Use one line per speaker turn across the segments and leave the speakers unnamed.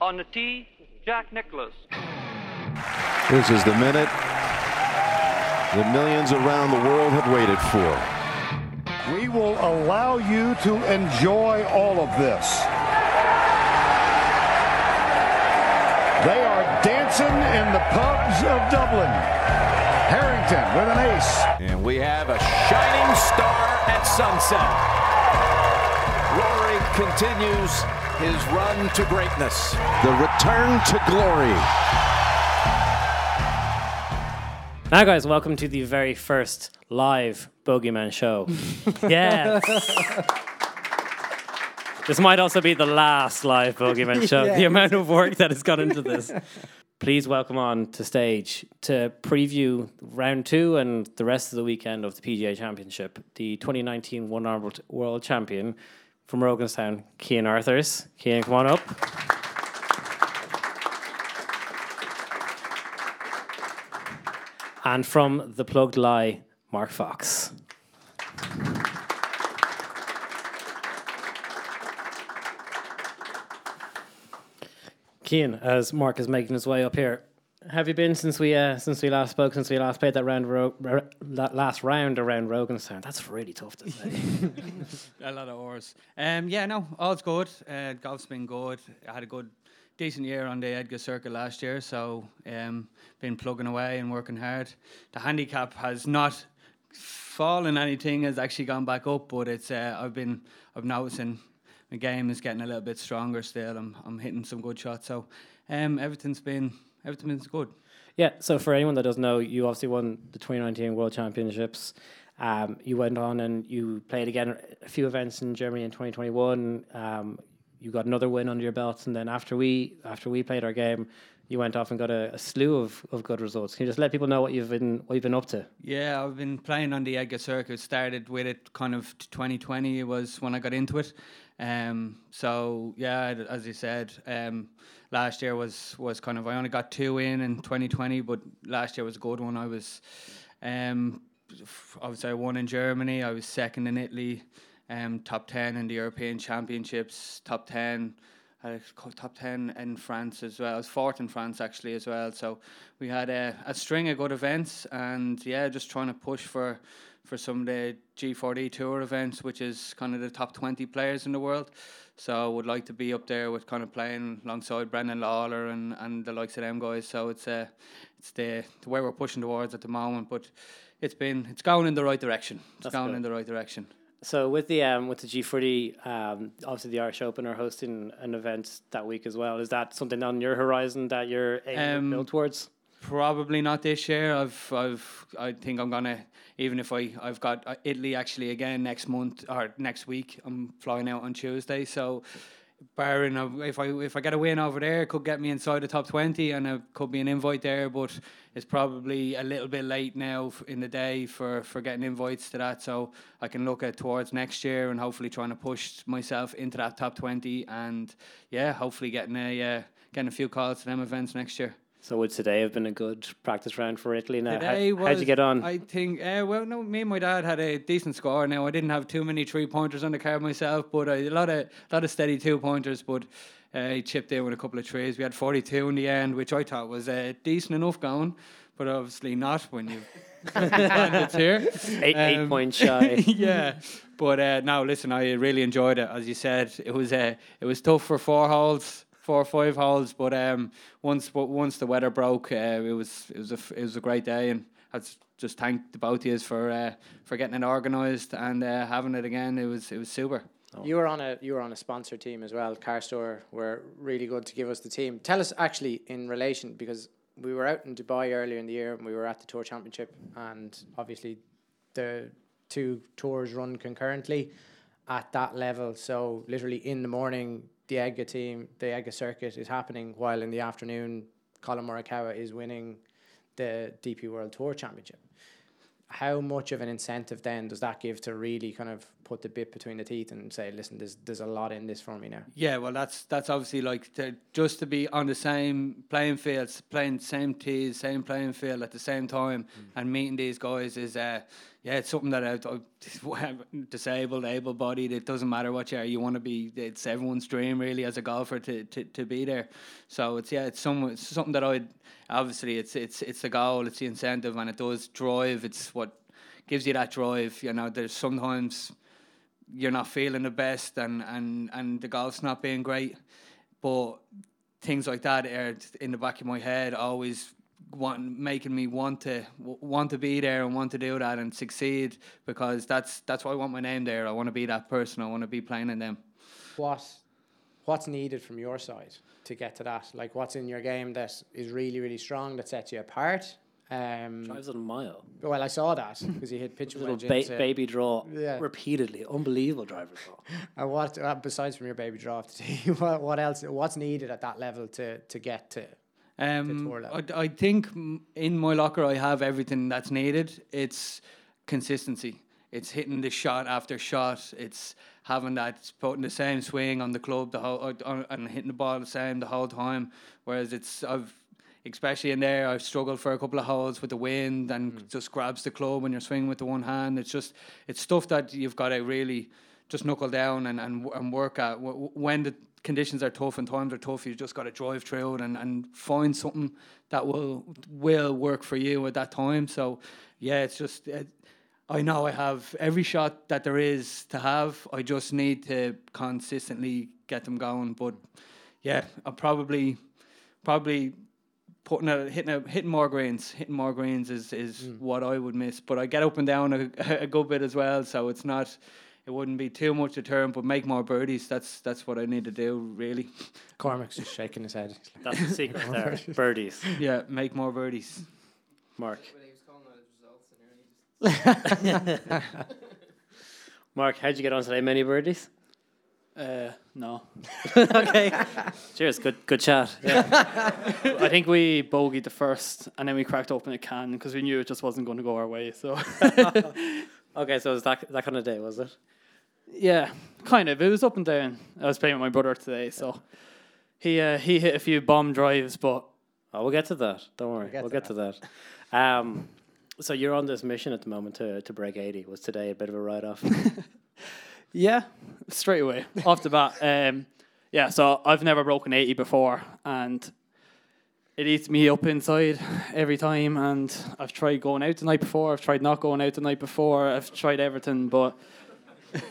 On the tee, Jack Nicklaus.
This is the minute that millions around the world have waited for.
We will allow you to enjoy all of this. They are dancing in the pubs of Dublin. Harrington with an ace.
And we have a shining star at sunset. Rory continues his run to greatness.
The return to glory.
Now, guys, welcome to the very first live Bogeyman show. yes. this might also be the last live Bogeyman show. The amount of work that has gone into this. Please welcome on to stage to preview round two and the rest of the weekend of the PGA Championship, the 2019 One Arm World Champion from Roganstown, Cian Arthurs. Cian, come on up. and from the plugged lie, Mark Fox. Cian, as Mark is making his way up here, have you been since we uh, since we last spoke? Since we last played that round, ro- that last round around Roganstown? That's really tough to say.
a lot of hours. Um, yeah, no, all's good. Uh, golf's been good. I had a good, decent year on the EDGA Circuit last year, so um, been plugging away and working hard. The handicap has not fallen anything; has actually gone back up, but it's uh, I've been I'm noticing the game is getting a little bit stronger still. I'm I'm hitting some good shots, so um, everything's been everything's good.
Yeah. So for anyone that doesn't know, you obviously won the 2019 World Championships. Um, you went on and you played again a few events in Germany in 2021. Um, you got another win under your belt, and then after we after we played our game, you went off and got a, a, slew of, of good results. Can you just let people know what you've been what you've been up to?
Yeah, I've been playing on the EDGA circuit. Started with it kind of 2020 was when I got into it. Um, so yeah, as you said, um, last year was was kind of I only got two in in 2020, but last year was a good one. I was, um, I won in Germany. I was second in Italy um, top 10 in the European Championships, top 10, uh, top 10 in France as well. I was fourth in France actually as well. So we had a, a string of good events and yeah, just trying to push for for some of the G4D Tour events, which is kind of the top 20 players in the world. So I would like to be up there with kind of playing alongside Brendan Lawler and, and the likes of them guys. So it's uh, it's the, the way we're pushing towards at the moment. But it's been it's going in the right direction. It's
That's
going
good.
in the right direction.
So with the um, with the G4D, um, obviously the Irish Open are hosting an event that week as well. Is that something on your horizon that you're aiming
Um,
to build towards?
Probably not this year. I've, I've, I think I'm gonna. Even if I, I've got uh, Italy actually again next month or next week. I'm flying out on Tuesday, so barring a, if I, if I get a win over there, it could get me inside the top twenty, and it could be an invite there. But it's probably a little bit late now in the day for, for getting invites to that. So I can look at towards next year and hopefully trying to push myself into that top twenty, and yeah, hopefully getting a, uh, getting a few calls to them events next year.
So would today have been a good practice round for Italy? Now,
Today
how,
was,
how'd you get on?
I think, uh, well, no, me and my dad had a decent score. Now I didn't have too many three pointers on the card myself, but a lot of lot of steady two pointers. But uh, he chipped in with a couple of trees. We had forty two in the end, which I thought was uh, decent enough going, but obviously not when you. it's here.
eight, eight
Um,
points shy.
yeah, but uh, no, listen, I really enjoyed it. As you said, it was uh, it was tough for four holes, four or five holes, but um, once but once the weather broke, uh, it was it was a f- it was a great day, and I just thank the both of you for uh, for getting it organised and uh, having it again. It was it was super.
You were on a you were on a sponsor team as well. Car Store were really good to give us the team. Tell us actually in relation because we were out in Dubai earlier in the year and we were at the Tour Championship and obviously the two tours run concurrently at that level. So literally in the morning, the EGA team, the EGA circuit is happening, while in the afternoon, Collin Morikawa is winning the DP World Tour Championship. How much of an incentive then does that give to really kind of put the bit between the teeth and say, listen, there's there's a lot in this for me now.
Yeah, well, that's that's obviously like to, just to be on the same playing field, playing same tees, same playing field at the same time, and meeting these guys is, uh, yeah, it's something that I, I disabled, able-bodied. It doesn't matter what you are. You want to be. It's everyone's dream, really, as a golfer, to, to, to be there. So it's yeah, it's some it's something that I obviously it's it's it's the goal, it's the incentive, and it does drive. It's what gives you that drive. You know, there's sometimes you're not feeling the best and, and, and the golf's not being great. But things like that are in the back of my head, always want, making me want to want to be there and want to do that and succeed because that's that's why I want my name there. I want to be that person. I want to be playing in them.
What what's needed from your side to get to that? Like what's in your game that is really really strong that sets you apart? Um,
Drives it a mile.
well, I saw that because he hit pitch
Little
wedge
ba-
into-
baby draw
Yeah.
repeatedly. Unbelievable driver draw.
And what uh, besides from your baby draw off the tee, what, what else? What's needed at that level to to get to?
Um,
tour
I,
level.
I think in my locker I have everything that's needed. It's consistency. It's hitting the shot after shot. It's having that, it's putting the same swing on the club the whole, uh, on, and hitting the ball the same the whole time. Whereas it's I've especially in there I've struggled for a couple of holes with the wind and hmm. just grabs the club when you're swinging with the one hand. It's just it's stuff that you've got to really just knuckle down and and, and work at when the conditions are tough and times are tough. You just got to drive through it and, and find something that will will work for you at that time. So yeah, it's just. It, I know I have every shot that there is to have. I just need to consistently get them going. But yeah, I'm probably probably putting a hitting a hitting more greens. Hitting more greens is is mm. what I would miss. But I get up and down a, a good bit as well, so it's not. It wouldn't be too much a term, but make more birdies. That's that's what I need to do, really.
Cormac's just shaking his head.
That's the secret there. Birdies.
Yeah, make more birdies.
Mark. Mark, how'd you get on today? Many birdies?
Uh, no.
okay. Cheers. Good good chat. Yeah.
I think we bogeyed the first, and then we cracked open a can because we knew it just wasn't going to go our way. So,
Okay, so it was that that kind of day, was it?
yeah, kind of. It was up and down. I was playing with my brother today, so he uh, he hit a few bomb drives, but
Oh, we'll get to that. Don't worry. We'll get, to, that. Um, so you're on this mission at the moment to, to break 80. Was today a bit of a write off?
yeah, straight away off the bat. Um, yeah, so I've never broken eighty before, and it eats me up inside every time. And I've tried going out the night before. I've tried not going out the night before. I've tried everything, but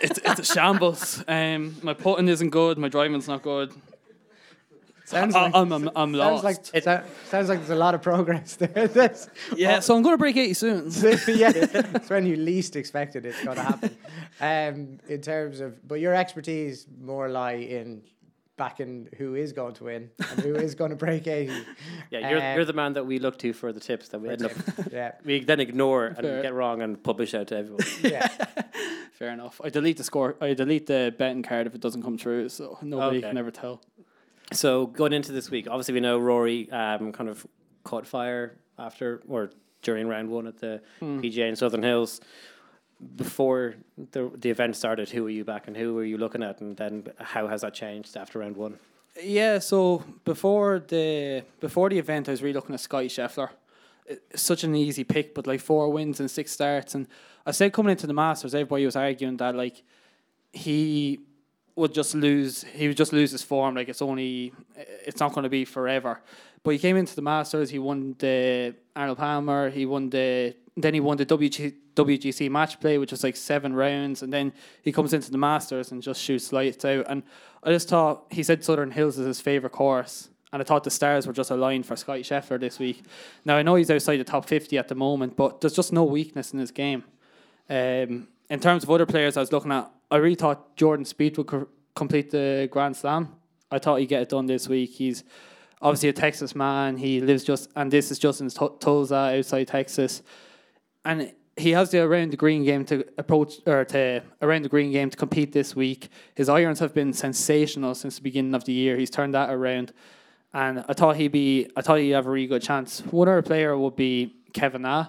it's it's a shambles. Um, my putting isn't good. My driving's not good.
Sounds
I,
like,
I'm, I'm, I'm
sounds
lost.
like sou- sounds like there's a lot of progress there. That's,
yeah, so I'm going to break 80 soon.
yeah, it's when you least expected it's going to happen. Um, in terms of, but your expertise more lie in backing who is going to win and who is going to break 80.
Yeah, you're,
Um,
you're the man that we look to for the tips that we end up
Yeah,
we then ignore and
Fair.
get wrong and publish out to everyone.
yeah.
Fair enough. I delete the score. I delete the betting card if it doesn't come true, so nobody
Okay.
can ever tell.
So going into this week, obviously we know Rory um, kind of caught fire after or during round one at the PGA in Southern Hills. Before the the event started, who were you back and who were you looking at, and then how has that changed after round one?
Yeah, so before the before the event, I was really looking at Scotty Scheffler. It's such an easy pick, but like four wins and six starts, and I said coming into the Masters, everybody was arguing that like he would just lose. He would just lose his form. Like it's only, it's not going to be forever. But he came into the Masters. He won the Arnold Palmer. He won the. Then he won the WG, WGC match play, which was like seven rounds, and then he comes into the Masters and just shoots lights out. And I just thought he said Southern Hills is his favorite course, and I thought the stars were just aligned for Scotty Scheffler this week. Now I know he's outside the top fifty at the moment, but there's just no weakness in his game. Um, in terms of other players I was looking at, I really thought Jordan Spieth would co- complete the Grand Slam. I thought he'd get it done this week. He's obviously a Texas man. He lives just, and this is just in Tu- Tulsa outside Texas, and he has the around the green game to approach or to around the green game to compete this week. His irons have been sensational since the beginning of the year. He's turned that around, and I thought he'd be. I thought he'd have a really good chance. One other player would be Kevin Na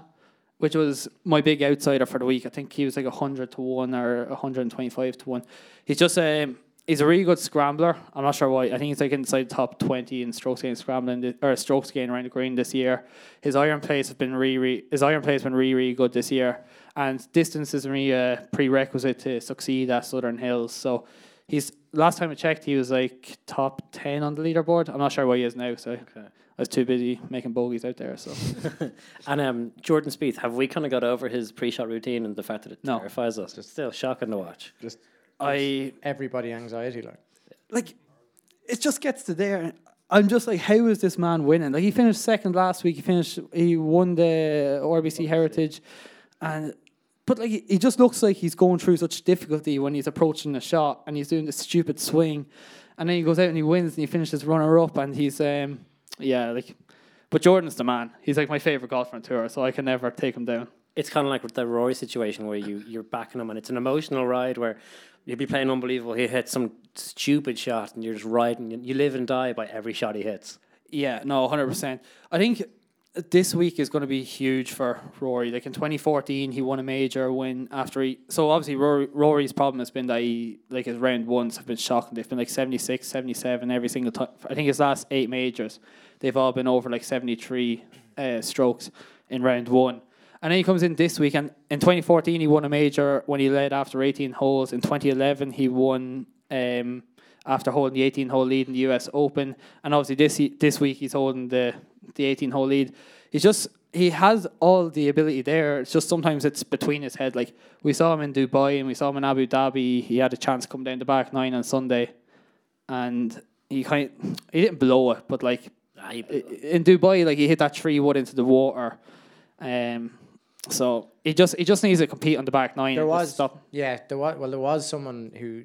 which was my big outsider for the week. I think he was like hundred to one or hundred and twenty five to one. He's just um, he's a really good scrambler. I'm not sure why. I think he's like inside top twenty in strokes gained scrambling or strokes gained around the green this year. His iron plays have been really, really his iron play has been really, really good this year. And distance is really a prerequisite to succeed at Southern Hills. So he's last time I checked, he was like top ten on the leaderboard. I'm not sure where he is now. So I was too busy making bogeys out there. So
And um, Jordan Spieth, have we kind of got over his pre-shot routine and the fact that it
No.
terrifies us? It's still shocking to watch.
Just
I
everybody anxiety like.
like it just gets to there. I'm just like, how is this man winning? Like he finished second last week. He finished. He won the RBC Heritage, and but like he he just looks like he's going through such difficulty when he's approaching the shot and he's doing this stupid swing, and then he goes out and he wins and he finishes runner up and he's um yeah like, but Jordan's the man. He's like my favorite golfer on tour, so I can never take him down.
It's kind of like the Rory situation where you you're backing him and it's an emotional ride where you'd be playing unbelievable. He hits some stupid shot and you're just riding. You live and die by every shot he hits.
Yeah, no, hundred percent. I think this week is going to be huge for Rory. Like in 2014, he won a major win after he. So obviously, Rory, Rory's problem has been that he like his round ones have been shocking. They've been like 76, 77 every single time. I think his last eight majors, they've all been over like 73 uh, strokes in round one. And then he comes in this week, and in 2014 he won a major when he led after 18 holes. In 2011 he won um, after holding the 18 hole lead in the U.S. Open, and obviously this this week he's holding the the 18 hole lead. He's just he has all the ability there. It's just sometimes it's between his head. Like we saw him in Dubai and we saw him in Abu Dhabi. He had a chance to come down the back nine on Sunday, and he kind he didn't blow it, but like In Dubai, like he hit that tree wood into the water. Um, so he just he just needs to compete on the back nine.
There was
stop.
yeah, there was well, there was someone who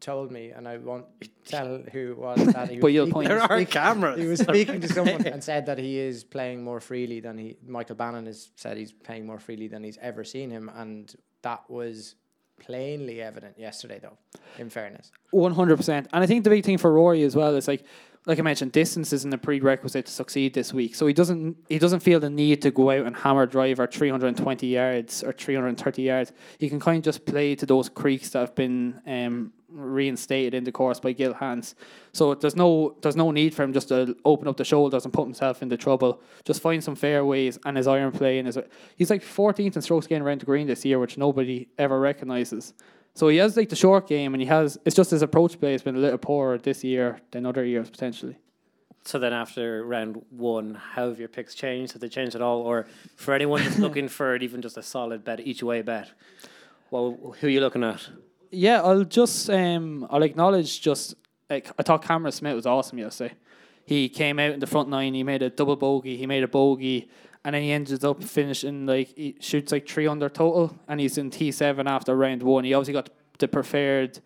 told me, and I won't tell who it was that he was.
But you'll
speaking-
point.
he
There are
cameras.
He was speaking to someone and said that he is playing more freely than he. Michael Bannon has said he's playing more freely than he's ever seen him, and that was plainly evident yesterday, though. In fairness,
One hundred percent, and I think the big thing for Rory as well is like, like I mentioned, distance isn't a prerequisite to succeed this week. So he doesn't he doesn't feel the need to go out and hammer driver three hundred and twenty yards or three hundred and thirty yards. He can kind of just play to those creeks that have been um, reinstated in the course by Gil Hanse. So there's no there's no need for him just to open up the shoulders and put himself into trouble. Just find some fairways and his iron play and his he's like 14th in strokes gained around the green this year, which nobody ever recognizes. So he has like the short game, and he has. It's just his approach play has been a little poorer this year than other years potentially.
So then after round one, how have your picks changed? Have they changed at all? Or for anyone that's looking for even just a solid bet, each way bet, well, who are you looking at?
Yeah, I'll just um I'll acknowledge just like I thought Cameron Smith was awesome yesterday. He came out in the front nine, he made a double bogey, he made a bogey, and then he ended up finishing like he shoots like three under total and he's in T seven after round one. He obviously got the preferred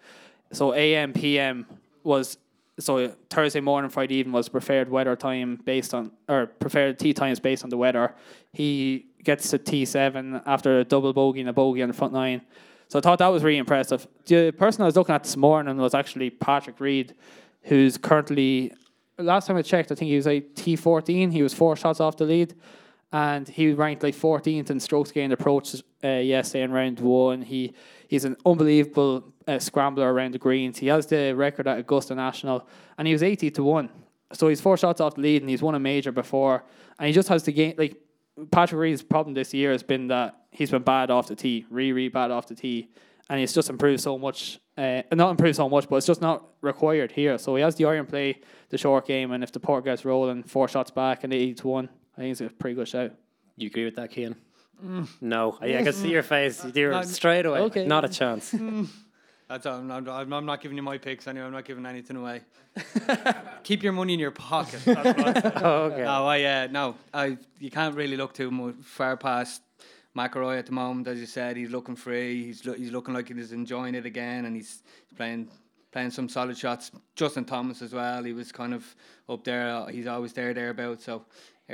so AM PM was so Thursday morning, Friday evening was preferred weather time based on or preferred tee times based on the weather. He gets to T seven after a double bogey and a bogey on the front nine. So I thought that was really impressive. The person I was looking at this morning was actually Patrick Reed, who's currently last time I checked, I think he was like T fourteen. He was four shots off the lead, and he ranked like fourteenth in strokes gained approach uh, yesterday in round one. He he's an unbelievable uh, scrambler around the greens. He has the record at Augusta National, and he was eighty to one. So he's four shots off the lead, and he's won a major before, and he just has the game like. Patrick Reed's problem this year has been that he's been bad off the tee, really, really bad off the tee, and he's just improved so much. Uh, not improved so much, but it's just not required here. So he has the iron play, the short game, and if the port gets rolling, four shots back and eight to one, I think it's a pretty good shout.
You agree with that, Cian? No, I, I can see your face. You're
No,
straight away.
okay.
Not a chance.
That's. I'm, not- I'm, I'm not giving you my picks anyway. I'm not giving anything away. Keep your money in your pocket. That's what I'd.
Oh, okay.
No, I uh, no, I you can't really look too much far past McIlroy at the moment. As you said, he's looking free. He's lo- he's looking like he's enjoying it again, and he's playing playing some solid shots. Justin Thomas as well. He was kind of up there. Uh, he's always there thereabouts. So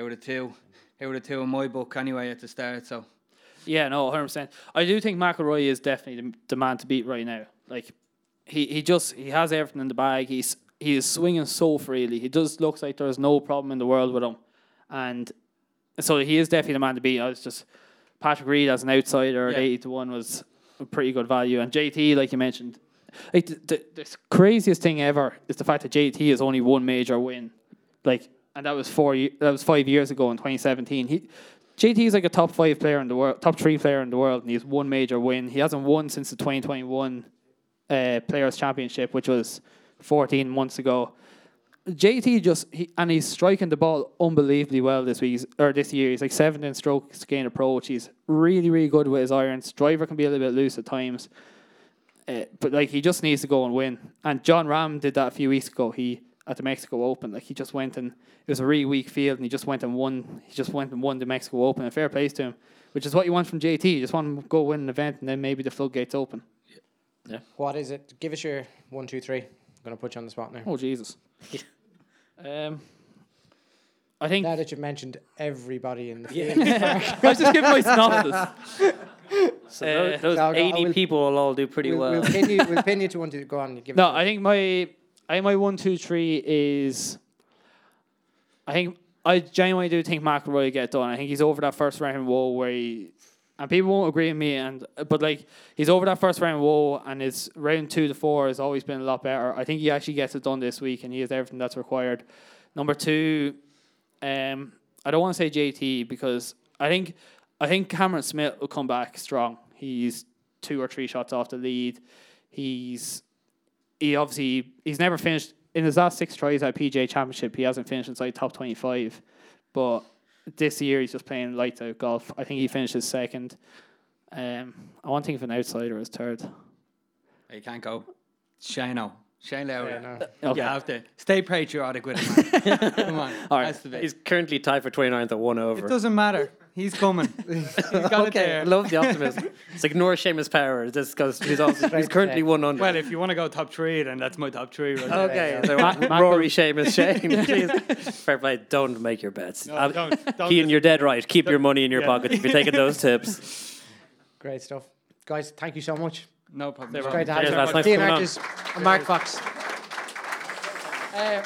were the two. Were the two in my book anyway at the start. So
Yeah, no, hundred percent. I do think McIlroy is definitely the, the man to beat right now. Like he, he just he has everything in the bag. He's he is swinging so freely. He just looks like there's no problem in the world with him, and so he is definitely the man to beat. I was just Patrick Reed as an outsider at. 80 to 1 was a pretty good value. And JT, like you mentioned, like the, the, the craziest thing ever is the fact that JT has only one major win. Like, and that was four. That was five years ago in 2017. He, JT is like a top five player in the world, top three player in the world, and he has one major win. He hasn't won since the 2021 uh, Players Championship, which was 14 months ago. JT just he, and he's striking the ball unbelievably well this week or this year. He's like seventh in strokes gain approach. He's really really good with his irons. Driver can be a little bit loose at times, uh, but like he just needs to go and win. And Jon Rahm did that a few weeks ago. He at the Mexico Open, like he just went and it was a really weak field, and he just went and won. He just went and won the Mexico Open. And fair plays to him, which is what you want from JT. You just want him to go win an event, and then maybe the floodgates open. Yeah.
What is it? Give us your one, two, three. I'm gonna put you on the spot now.
Oh Jesus. um, I think
Now that you've mentioned everybody in the field, yeah.
I was just giving my synopsis.
So
Uh,
those, those
no, no,
80
we'll-
people will all do pretty
we'll,
well.
we'll pin you. We'll pin you to one. To go on. Give
No,
us
I think my I think my one, two, three is. I think I genuinely do think McIlroy will get done. I think he's over that first round whoa where he, and people won't agree with me, and but like he's over that first round whoa, and his round two to four has always been a lot better. I think he actually gets it done this week, and he has everything that's required. Number two, um, I don't want to say JT because I think I think Cameron Smith will come back strong. He's two or three shots off the lead. He's he obviously he's never finished in his last six tries at PGA Championship. He hasn't finished inside top twenty five, but this year he's just playing lights out golf. I think he finishes second. Um, I want to think of an outsider as third.
You can't go. Shano. Shane Lowry.
Yeah, no.
Okay.
You have to stay patriotic with it, man. Come on.
All right.
Has to be.
He's currently tied for 29th at one over.
It doesn't matter. He's coming. He's got it
okay,
there.
I love the optimism. It's ignore Seamus Power. This because he's, also, he's currently one under.
Well, if you want to go top three, then that's my top three. Right
okay,
there.
so Rory, Seamus, Shane. Jeez. Fair play. Don't make your bets.
No,
Um,
don't- don't
Cian, you're dead right. Keep your money in your
yeah.
pocket if you're taking those tips.
Great stuff, guys. Thank you so much.
No problem.
It's great to have
Cheers,
you.
lads. Nice
Dean
coming.
Arches Mark Fox. Uh,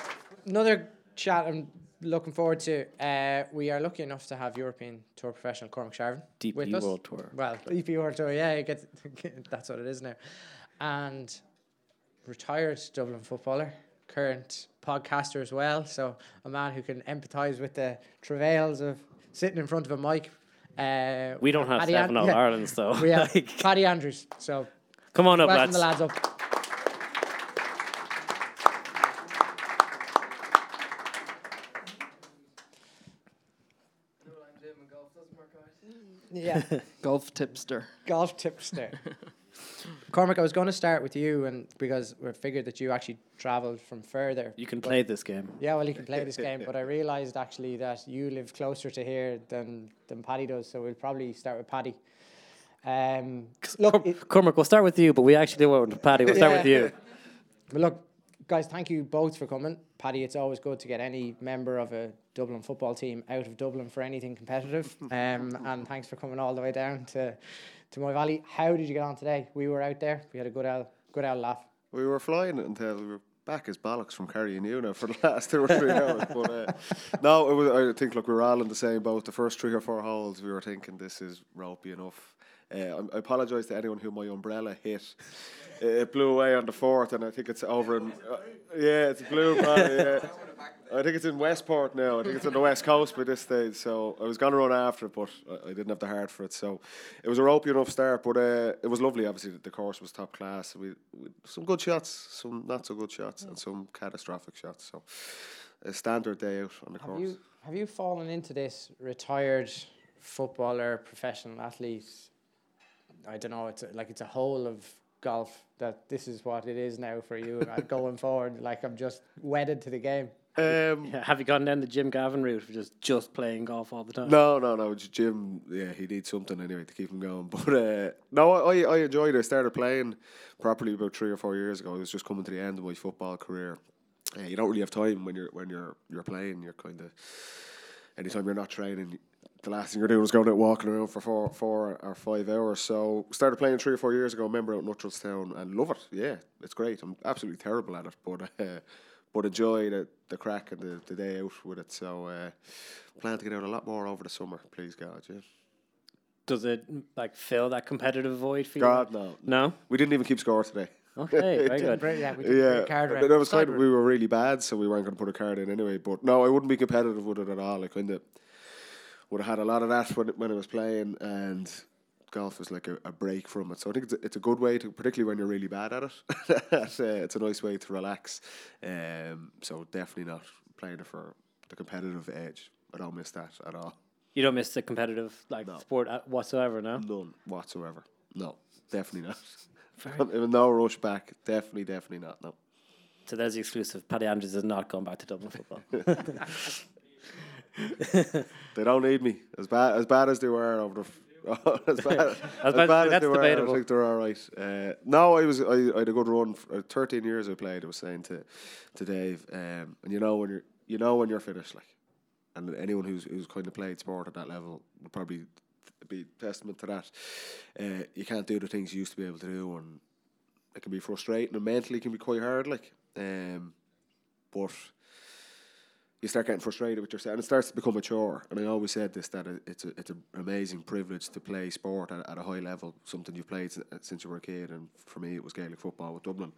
another chat I'm looking forward to. Uh, we are lucky enough to have European Tour professional Cormac Sharvin with
DP
us.
World Tour.
Well, DP World Tour, yeah, that's what it is now. And retired Dublin footballer, current podcaster as well. So a man who can empathise with the travails of sitting in front of a mic. Uh,
We don't have
Paddy
seven
An-
All
yeah.
Irelands though.
We have Paddy Andrews. So
come on up, lads.
the lads up. Yeah,
Golf tipster.
golf tipster. Cormac, I was going to start with you, and because we figured that you actually travelled from further.
You can play this game.
Yeah, well, you can play this game, but I realised actually that you live closer to here than than Paddy does, so we'll probably start with Paddy. Um, look,
Cor-
it-
Cormac, we'll start with you, but we actually won't. Paddy, we'll start with you.
But look, guys, thank you both for coming. Paddy, it's always good to get any member of a Dublin football team out of Dublin for anything competitive. Um, and thanks for coming all the way down to, to Moyvalley. How did you get on today? We were out there. We had a good old, good old laugh.
We were flying until we were back as bollocks from carrying you now for the last two or three hours. But uh, no, it was, I think look we were all in the same boat. The first three or four holes, we were thinking this is ropey enough. Uh, I- I apologise to anyone who my umbrella hit. It blew away on the fourth, and I think it's over in. Uh, yeah, it's blue. Probably, yeah. I think it's in Westport now. I think it's on the west coast by this stage. So I was going to run after it, but I, I didn't have the heart for it. So it was a ropey enough start, but uh, it was lovely. Obviously, the course was top class. We, we some good shots, some not so good shots, and some catastrophic shots. So a standard day out on the
Have
course.
you have you fallen into this retired footballer, professional athlete? I don't know. It's a, like it's a whole of golf that this is what it is now for you uh, going forward. Like I'm just wedded to the game.
Um,
Yeah, have you gone down the Jim Gavin route of just just playing golf all the time?
No, no, no. Jim, yeah, he needs something anyway to keep him going. But uh, no, I, I enjoyed it. I started playing properly about three or four years ago. I was just coming to the end of my football career. Uh, you don't really have time when you're when you're you're playing. You're kind of anytime you're not training, the last thing you're doing is going out walking around for four, four or five hours. So started playing three or four years ago. Member out in Luttrellstown and love it. Yeah, it's great. I'm absolutely terrible at it, but uh, but enjoy the the crack and the, the day out with it. So uh, plan to get out a lot more over the summer. Please God, yeah.
does it like fill that competitive void for you?
God no,
No.
we didn't even keep score today.
Okay, very good.
Right, yeah, we did
Yeah,
a card
but
around
that was
the
kind of, we were really bad, so we weren't going to put a card in anyway. But no, I wouldn't be competitive with it at all. I kind of would have had a lot of that when, when I was playing, and golf is like a, a break from it. So I think it's a, it's a good way to, particularly when you're really bad at it. That, uh, it's a nice way to relax. Um, so definitely not playing it for the competitive edge. I don't miss that at all.
You don't miss the competitive like
No.
sport whatsoever, no?
None whatsoever. No, definitely not. no rush back. Definitely, definitely not. No.
So there's the exclusive. Paddy Andrews is not going back to Dublin football.
They don't need me as bad as bad as they were over the. as bad as,
As
bad,
bad-
as they were,
debatable.
I think they're all right. Uh, no, I was I, I had a good run. For, uh, Thirteen years I played. I was saying to to Dave, um, and you know when you're you know when you're finished, like, and anyone who's who's kind of played sport at that level would probably be testament to that. Uh, you can't do the things you used to be able to do, and it can be frustrating and mentally can be quite hard. Like, um, but you start getting frustrated with yourself, and it starts to become a chore. And I always said this that it's a, it's an amazing privilege to play sport at, at a high level, something you've played since you were a kid. And for me, it was Gaelic football with Dublin.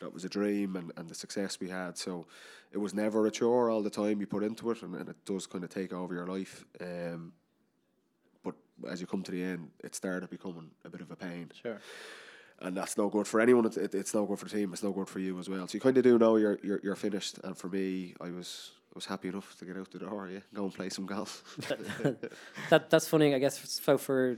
That was a dream, and, and the success we had. So it was never a chore all the time you put into it, and, and it does kind of take over your life. Um, but as you come to the end, it started becoming a bit of a pain
sure.
and that's no good for anyone. It's, it, it's no good for the team. It's no good for you as well. So you kind of do know you're, you're you're finished. And for me, I was was happy enough to get out the door. Yeah, go and play some golf.
That that's funny. I guess for for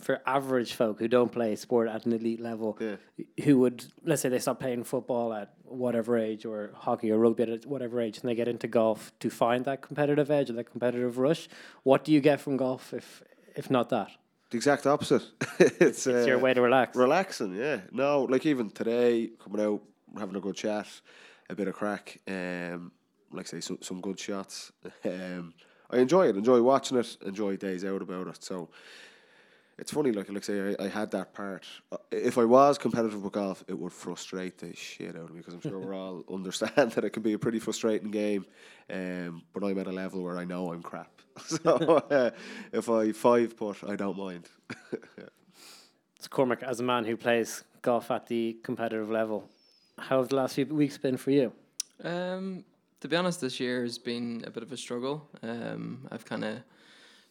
for average folk who don't play sport at an elite level,
Yeah.
who would let's say they stop playing football at whatever age or hockey or rugby at whatever age, and they get into golf to find that competitive edge or that competitive rush. What do you get from golf if if not that?
the exact opposite. it's
It's your
uh,
way to relax.
relaxing. Yeah, no, like even today, coming out, having a good chat, a bit of crack. Um, like I say, some some good shots. Um, I enjoy it. Enjoy watching it. Enjoy days out about it. So. It's funny, like like I say, I, I had that part. Uh, If I was competitive with golf, it would frustrate the shit out of me because I'm sure we're all understand that it can be a pretty frustrating game. Um, but I'm at a level where I know I'm crap. so uh, if I five put, I don't mind.
So Cormac, as a man who plays golf at the competitive level, how have the last few weeks been for you?
Um, to be honest, this year has been a bit of a struggle. Um, I've kind of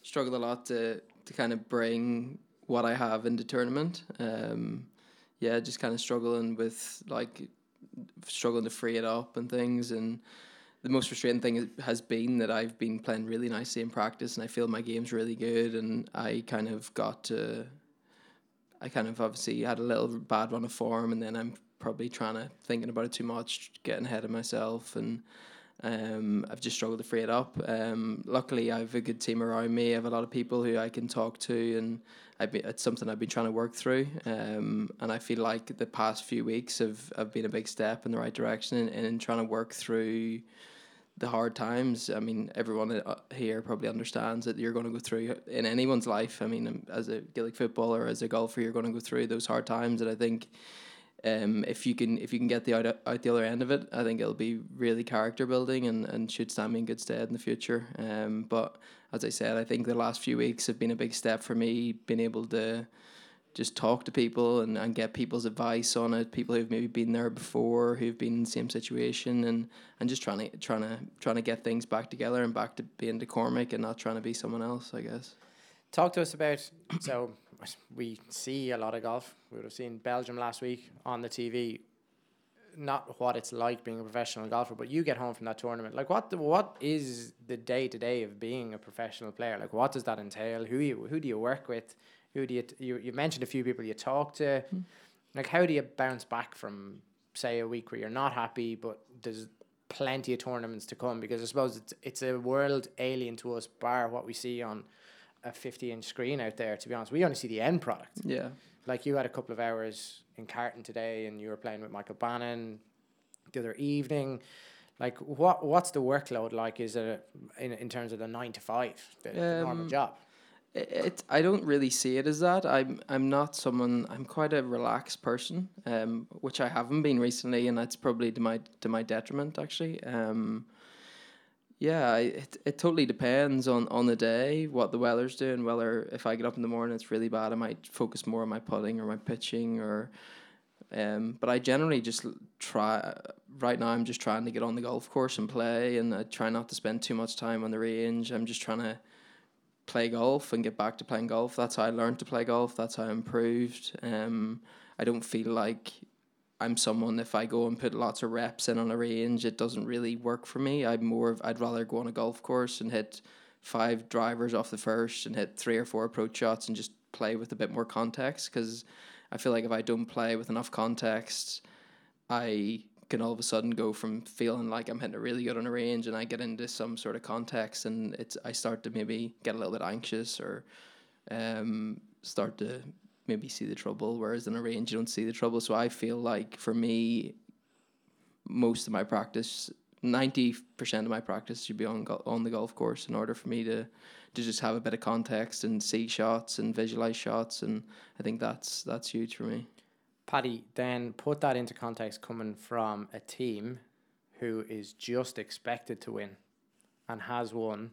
struggled a lot to to kind of bring what I have into tournament. Um, yeah, just kind of struggling with like struggling to free it up and things. And the most frustrating thing has been that I've been playing really nicely in practice, and I feel my game's really good, and I kind of got to. I kind of obviously had a little bad run of form, and then I'm probably trying to thinking about it too much, getting ahead of myself, and um, I've just struggled to free it up. Um, luckily, I have a good team around me. I have a lot of people who I can talk to, and been, it's something I've been trying to work through. Um, and I feel like the past few weeks have, have been a big step in the right direction in, in trying to work through the hard times. I mean, everyone uh, here probably understands that you're going to go through in anyone's life. I mean, um, as a Gaelic footballer, as a golfer, you're going to go through those hard times, and I think. Um, if you can if you can get the out, out the other end of it, I think it'll be really character building and, and should stand me in good stead in the future. Um, but as I said, I think the last few weeks have been a big step for me, being able to just talk to people and, and get people's advice on it. People who've maybe been there before, who've been in the same situation, and, and just trying to trying to trying to get things back together and back to being McCormick and not trying to be someone else. I guess.
Talk to us about so we see a lot of golf. We would have seen Belgium last week on the TV. Not what it's like being a professional golfer, but you get home from that tournament. Like what? The, what is the day to day of being a professional player? Like what does that entail? Who you who do you work with? Who do you t- you you mentioned a few people you talk to? Hmm. Like how do you bounce back from say a week where you're not happy, but there's plenty of tournaments to come? Because I suppose it's it's a world alien to us, bar what we see on a 50 inch screen out there to be honest we only see the end product
Yeah.
like you had a couple of hours in Carton today and you were playing with Michael Bannon the other evening like what what's the workload like is it in, in terms of the 9 to 5 the, the normal
Um,
job
It, it I don't really see it as that. I'm I'm not someone. I'm quite a relaxed person, um, which I haven't been recently, and that's probably to my to my detriment actually. Um, Yeah, it it totally depends on on the day, what the weather's doing. Whether if I get up in the morning, it's really bad, I might focus more on my putting or my pitching or. Um, but I generally just try. Right now, I'm just trying to get on the golf course and play, and I try not to spend too much time on the range. I'm just trying to play golf and get back to playing golf. That's how I learned to play golf. That's how I improved. Um, I don't feel like I'm someone if I go and put lots of reps in on a range, it doesn't really work for me. I'm more of I'd rather go on a golf course and hit five drivers off the first and hit three or four approach shots and just play with a bit more context because I feel like if I don't play with enough context, I can all of a sudden go from feeling like I'm hitting it really good on a range and I get into some sort of context and it's I start to maybe get a little bit anxious or um start to maybe see the trouble whereas in a range you don't see the trouble so I feel like for me most of my practice 90% of my practice should be on go- on the golf course in order for me to to just have a bit of context and see shots and visualize shots and I think that's that's huge for me.
Paddy, then put that into context coming from a team who is just expected to win and has won,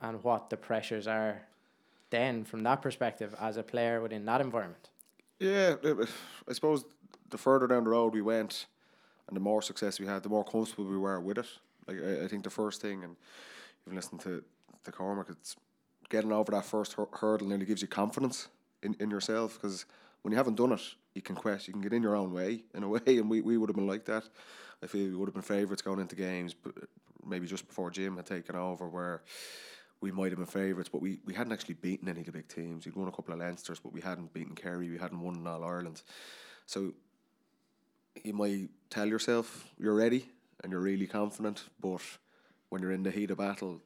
and what the pressures are then from that perspective as a player within that environment.
Yeah, I suppose the further down the road we went, and the more success we had, the more comfortable we were with it. Like I, I think the first thing, and even listening to to Cormac, it's getting over that first hur- hurdle nearly gives you confidence in, in yourself because when you haven't done it, you can question, you can get in your own way in a way, and we, we would have been like that. I feel we would have been favourites going into games, but maybe just before Jim had taken over, where we might have been favourites, but we, we hadn't actually beaten any of the big teams. We'd won a couple of Leinsters, but we hadn't beaten Kerry, we hadn't won in All Ireland. So you might tell yourself you're ready and you're really confident, but when you're in the heat of battle,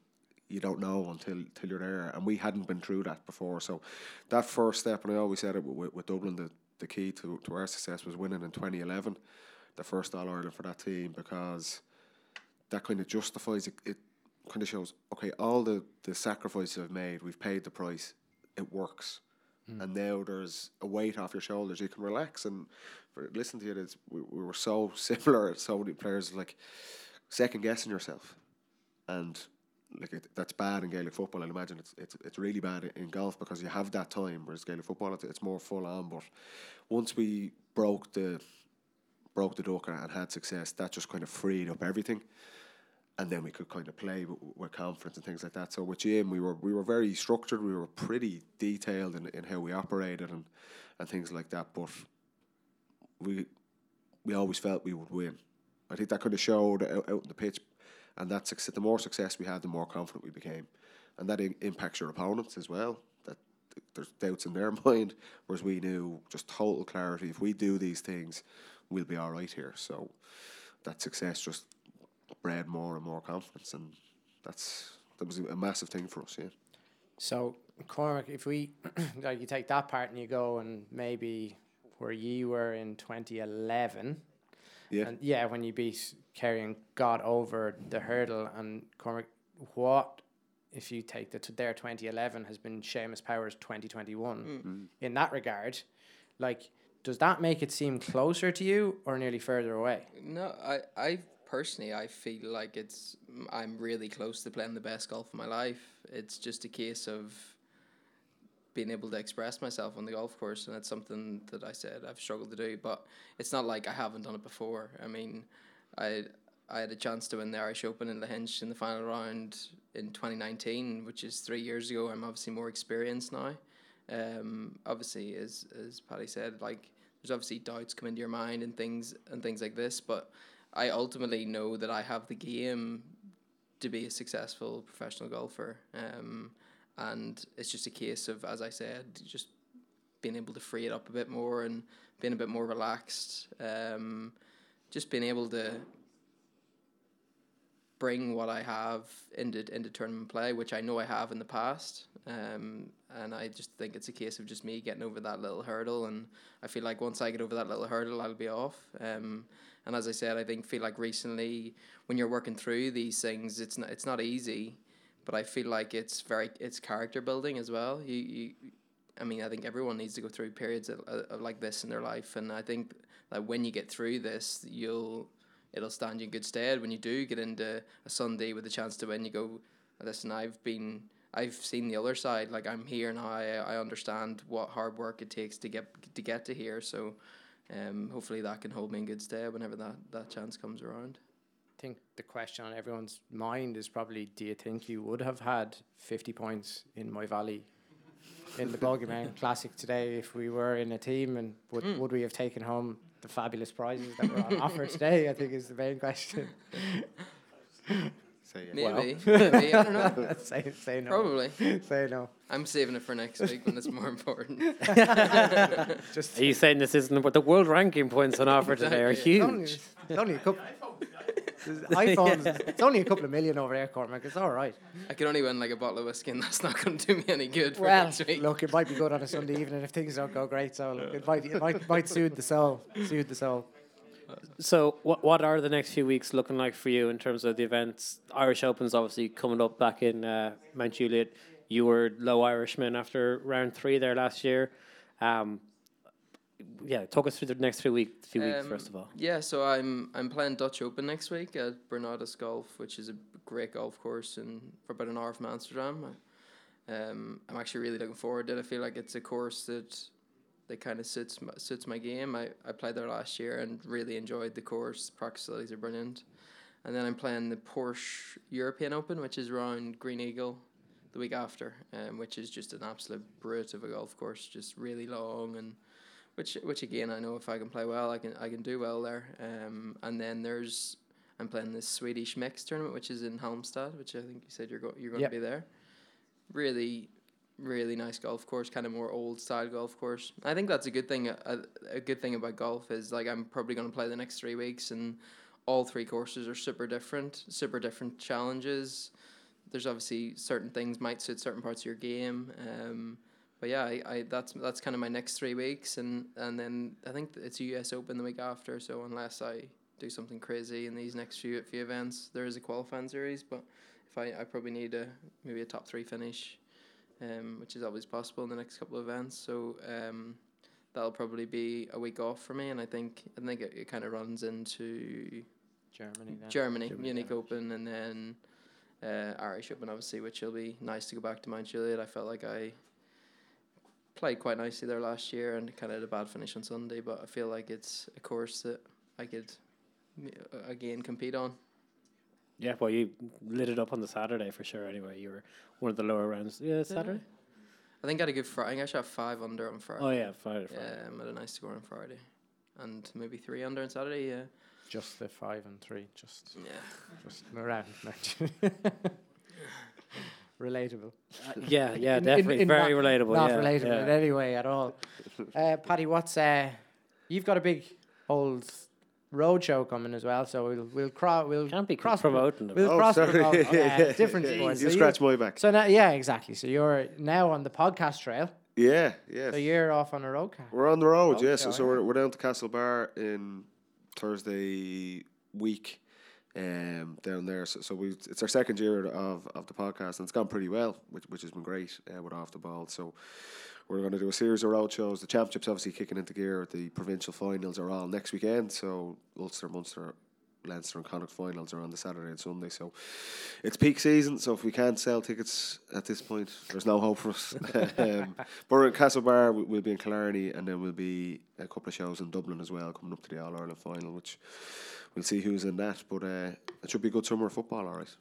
you don't know until till you're there. And we hadn't been through that before. So that first step, and I always said it with, with Dublin, the, the key to, to our success was winning in 2011, the first All Ireland for that team, because that kind of justifies it. It kind of shows, okay, all the, the sacrifices I've made, we've paid the price, it works. Hmm. And now there's a weight off your shoulders. You can relax and for, listen to it. It's, we, we were so similar. So many players like second guessing yourself, and like it, that's bad in Gaelic football. I imagine it's it's it's really bad in, golf because you have that time. Whereas Gaelic football, it's, it's more full on. But once we broke the broke the duck and had success, that just kind of freed up everything and then we could kind of play with, with confidence and things like that. So with Jim, we were we were very structured. We were pretty detailed in, in how we operated and, and things like that. But we we always felt we would win. I think that kind of showed out, out in the pitch, and that success, the more success we had, the more confident we became, and that in, impacts your opponents as well. That there's doubts in their mind, whereas we knew just total clarity. If we do these things, we'll be all right here. So that success just bred more and more confidence, and that's that was a massive thing for us. Yeah.
So, Cormac, if we like you take that part and you go and maybe where you were in 2011,
Yeah.
and yeah, when you beat Kerry and got over the hurdle, and Cormac, what if you take the to their 2011 has been Seamus Power's 2021 mm. mm. in that regard, like. Does that make it seem closer to you or nearly further away?
No, I, I personally, I feel like it's I'm really close to playing the best golf of my life. It's just a case of being able to express myself on the golf course, and it's something that I said I've struggled to do. But it's not like I haven't done it before. I mean, I I had a chance to win the Irish Open in Lahinch in the final round in 2019, which is three years ago. I'm obviously more experienced now. Um, obviously, as as Paddy said, like there's obviously doubts come into your mind and things and things like this, but I ultimately know that I have the game to be a successful professional golfer. Um, and it's just a case of, as I said, just being able to free it up a bit more and being a bit more relaxed. Um, just being able to bring what I have into into tournament play, which I know I have in the past. Um, and I just think it's a case of just me getting over that little hurdle, and I feel like once I get over that little hurdle, I'll be off. Um, and as I said, I think feel like recently when you're working through these things, it's not it's not easy, but I feel like it's very it's character building as well. You you. I mean, I think everyone needs to go through periods of, of like this in their life, and I think that when you get through this, you'll it'll stand you in good stead when you do get into a Sunday with a chance to win. You go, listen, I've been. I've seen the other side. Like I'm here now. I, I understand what hard work it takes to get to get to here. So, um, hopefully that can hold me in good stead whenever that, that chance comes around.
I think the question on everyone's mind is probably: Do you think you would have had fifty points in Moyvalley in the Bogeyman Classic today if we were in a team, and would
Mm.
would we have taken home the fabulous prizes that were on offer today? I think is the main question.
Say yeah.
Maybe, maybe I don't know.
say, say no.
Probably.
Say no.
I'm saving it for next week when it's more important.
Just
Are you saying this isn't about the world ranking points on offer today are
Exactly.
It's only,
huge?
it's only a couple. iPhones. It's only a couple of million over there, Cormac. It's all right.
I could only win like a bottle of whiskey, and that's not going to do me any good for
Well,
next week.
look, it might be good on a Sunday evening if things don't go great. So look, it might it might might soothe the soul. Soothe the soul.
So, what what are the next few weeks looking like for you in terms of the events? Irish Open's obviously coming up back in uh, Mount Juliet. You were low Irishman after round three there last year. Um, yeah, talk us through the next few week few weeks
Um,
first of all.
Yeah, so I'm I'm playing Dutch Open next week at Bernardus Golf, which is a great golf course and for about an hour from Amsterdam. Um, I'm actually really looking forward to it. I feel like it's a course that that kind of suits my, suits my game. I, I played there last year and really enjoyed the course. Practice facilities are brilliant. And then I'm playing the Porsche European Open, which is around Green Eagle the week after, um, which is just an absolute brute of a golf course, just really long and which which again I know if I can play well, I can I can do well there. Um, and then there's I'm playing this Swedish mix tournament, which is in Halmstad, which I think you said you're go- you're going
Yep.
to be there. Really, really nice golf course, kind of more old style golf course. I think that's a good thing. A, a good thing about golf is like I'm probably going to play the next three weeks, and all three courses are super different, super different challenges. There's obviously certain things might suit certain parts of your game. Um, but yeah, I, I that's that's kind of my next three weeks, and and then I think it's U.S. Open the week after. So unless I do something crazy in these next few few events, there is a qualifying series. But if I, I probably need a maybe a top three finish, um, which is always possible in the next couple of events. So um, that'll probably be a week off for me, and I think I think it, it kind of runs into
Germany. Then.
Germany, Munich Open, and then uh, Irish Open, obviously, which will be nice to go back to Mount Juliet. I felt like I played quite nicely there last year and kind of had a bad finish on Sunday, but I feel like it's a course that I could uh, again compete on.
Yeah, well, you lit it up on the Saturday for sure. Anyway, you were one of the lower rounds. Yeah, Saturday.
I think I had a good Friday. I think I shot five under on Friday.
Oh yeah, Friday. Friday.
Yeah, I had a nice score on Friday, and maybe three under on Saturday. Yeah,
Just the five and three. Just
yeah.
just around. Relatable.
yeah, yeah,
In- in-
definitely
in
very
not-
relatable.
Not
yeah,
relatable
yeah.
in any way at all. Uh, Paddy, what's uh, you've got a big old road show coming as well, so we'll we'll cross we'll
Can't be
cross
promoting them.
We'll
Oh,
cross
sorry.
promote,
Yeah, yeah,
different
yeah.
sports.
You
So
scratch my back.
So now, yeah, exactly. So you're now on the podcast trail.
Yeah, yeah.
So you're off on a road car.
We're on the road,
Okay,
yes. So, so
alright.
we're, we're down to Castlebar in Thursday week um, down there. So, so we it's our second year of, of the podcast, and it's gone pretty well, which which has been great uh, with off the ball. So we're going to do a series of road shows. The championships obviously kicking into gear. The provincial finals are all next weekend. So Ulster, Munster. Leinster and Connacht finals are on the Saturday and Sunday, so it's peak season. So if we can't sell tickets at this point, there's no hope for us. um, we're in Castlebar, we- we'll be in Killarney, and then we'll be a couple of shows in Dublin as well, coming up to the All Ireland final, which we'll see who's in that. But uh, it should be a good summer of football, all right.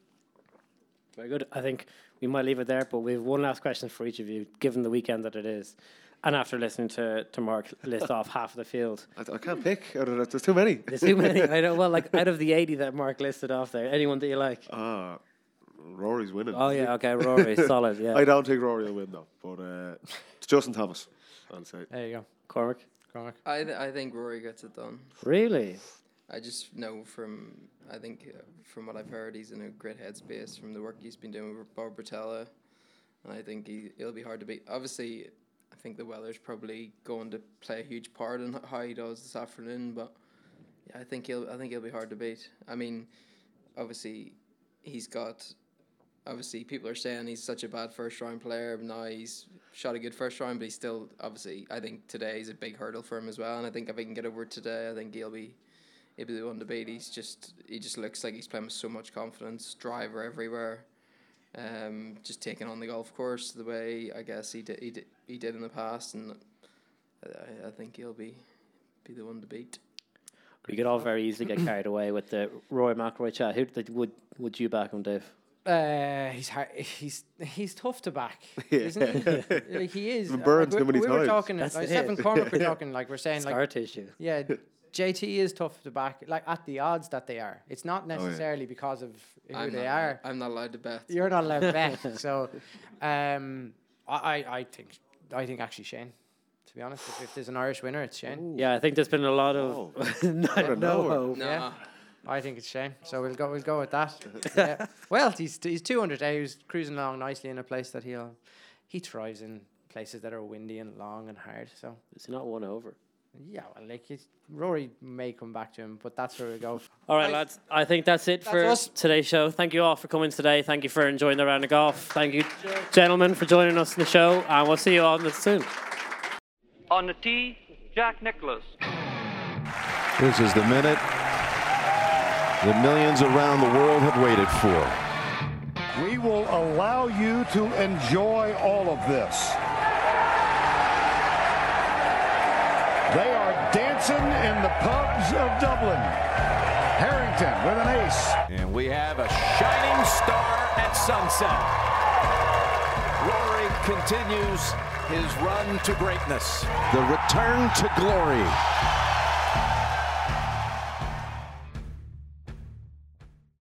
Very good. I think we might leave it there, but we have one last question for each of you, given the weekend that it is. And after listening to, to Mark list off half of the field,
I, I can't pick. out of that. There's too many.
there's too many. I know. Well, like out of the 80 that Mark listed off there, anyone that you like?
Ah, Rory's winning.
Oh, yeah. Okay. Rory, solid. Yeah.
I don't think Rory will win though, but uh, it's Justin Thomas. I'll say.
There you go.
Cormac.
Cormac.
I th- I think Rory gets it done.
Really?
I just know from I think uh, from what I've heard, he's in a great headspace from the work he's been doing with Bob Rotella, and I think he it'll be hard to beat. Obviously, I think the weather's probably going to play a huge part in how he does this afternoon, but yeah, I think he'll I think he'll be hard to beat. I mean, obviously, he's got. Obviously, people are saying he's such a bad first round player. But now he's shot a good first round, but he's still obviously. I think today is a big hurdle for him as well, and I think if he can get over today, I think he'll be he'll be the one to beat. He's just he just looks like he's playing with so much confidence, driver everywhere. Um, just taking on the golf course the way I guess he did he did, he did in the past, and I, I think he'll be be the one to beat.
We could all very easily get carried away with the Rory McIlroy chat. Who like, would would you back on, Dave?
Uh, he's hard, he's he's tough to back, isn't he? like he is.
Been burned
like,
too
we,
many
we were talking.
That's
Like. Stephen Cormac were talking. Like we're saying,
Scar
like
tissue.
yeah, JT is tough to back. Like at the odds that they are. It's not necessarily because of who
I'm
they
not,
are.
I'm not allowed to bet.
You're not allowed to bet. so, um, I, I I think I think actually Shane. To be honest, if, if there's an Irish winner, it's Shane.
Yeah, I think there's been a lot of no,
Out
no hope.
No,
Yeah. I think it's Shane. So we'll go. We'll go with that. yeah. Well, he's he's two hundred. He was cruising along nicely in a place that he'll he thrives in places that are windy and long and hard. So
Is he not one over?
Yeah, well, like it's, Rory may come back to him, but that's where we go.
All right,
Right.
lads. I think that's it
That's
for
us.
today's show. Thank you all for coming today. Thank you for enjoying the round of golf. Thank you, gentlemen, for joining us in the show, and we'll see you all soon.
On the tee, Jack Nicklaus.
This is the minute the millions around the world have waited for.
We will allow you to enjoy all of this. They are dancing in the pubs of Dublin. Harrington with an ace.
And we have a shining star at sunset. Rory continues his run to greatness.
The return to glory.